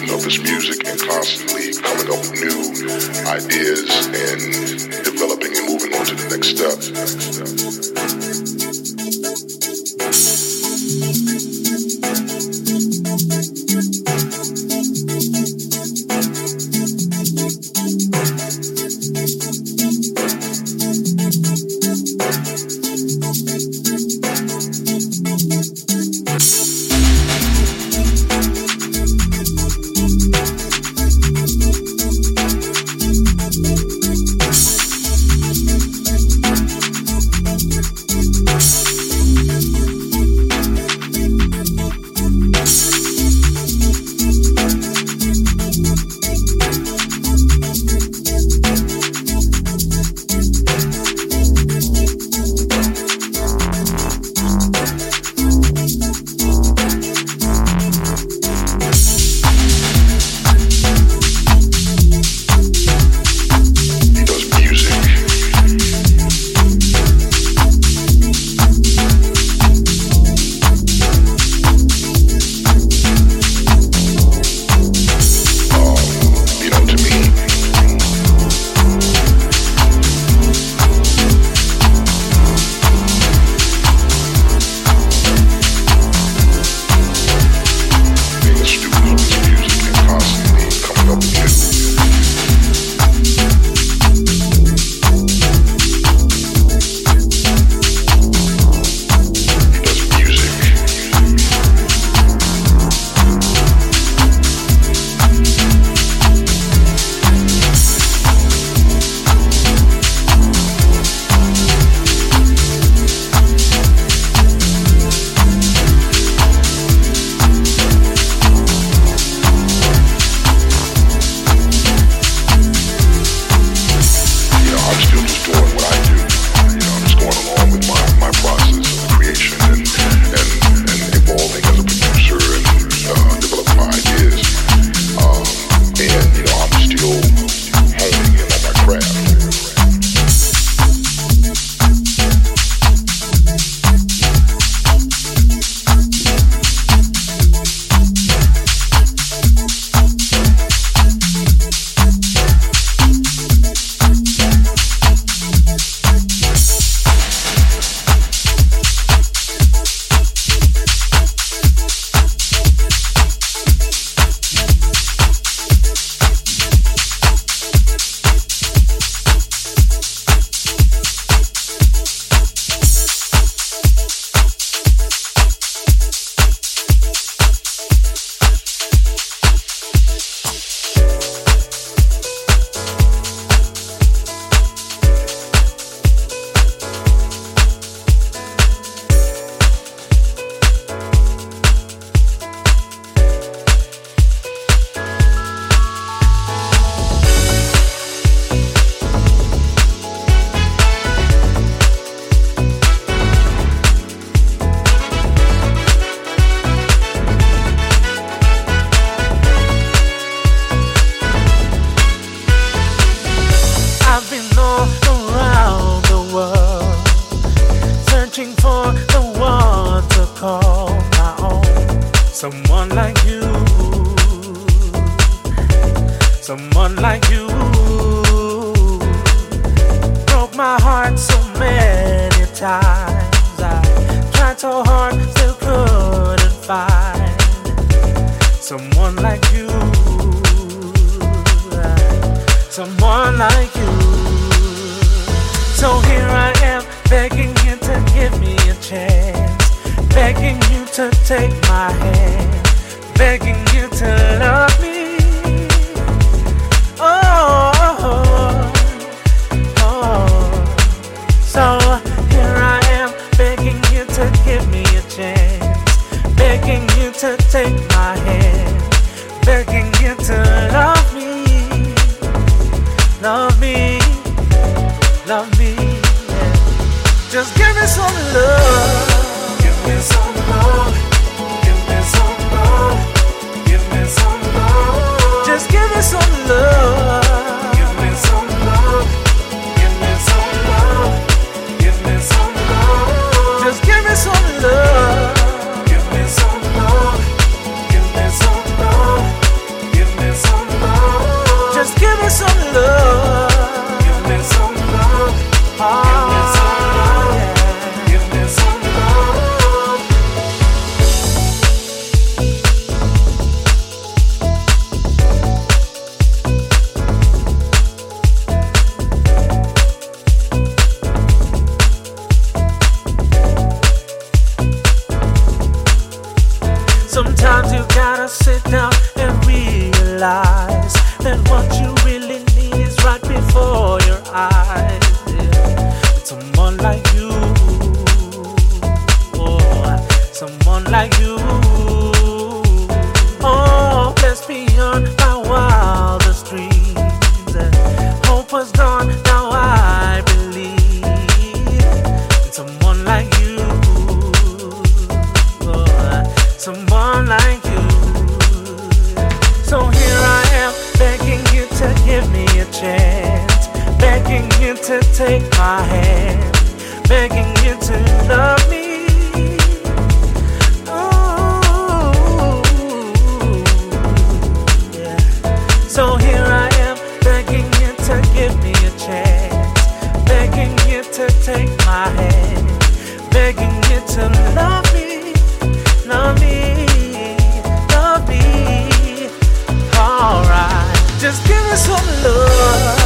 making up this music and constantly coming up with new ideas and developing and moving on to the next step. someone like you. So here I am, begging you to give me a chance, begging you to take my hand, begging you to love me. to take my hand, begging you to love me. Ooh, yeah. So here I am, begging you to give me a chance, begging you to take my hand, begging you to love me, love me, love me. Alright, just give me some love.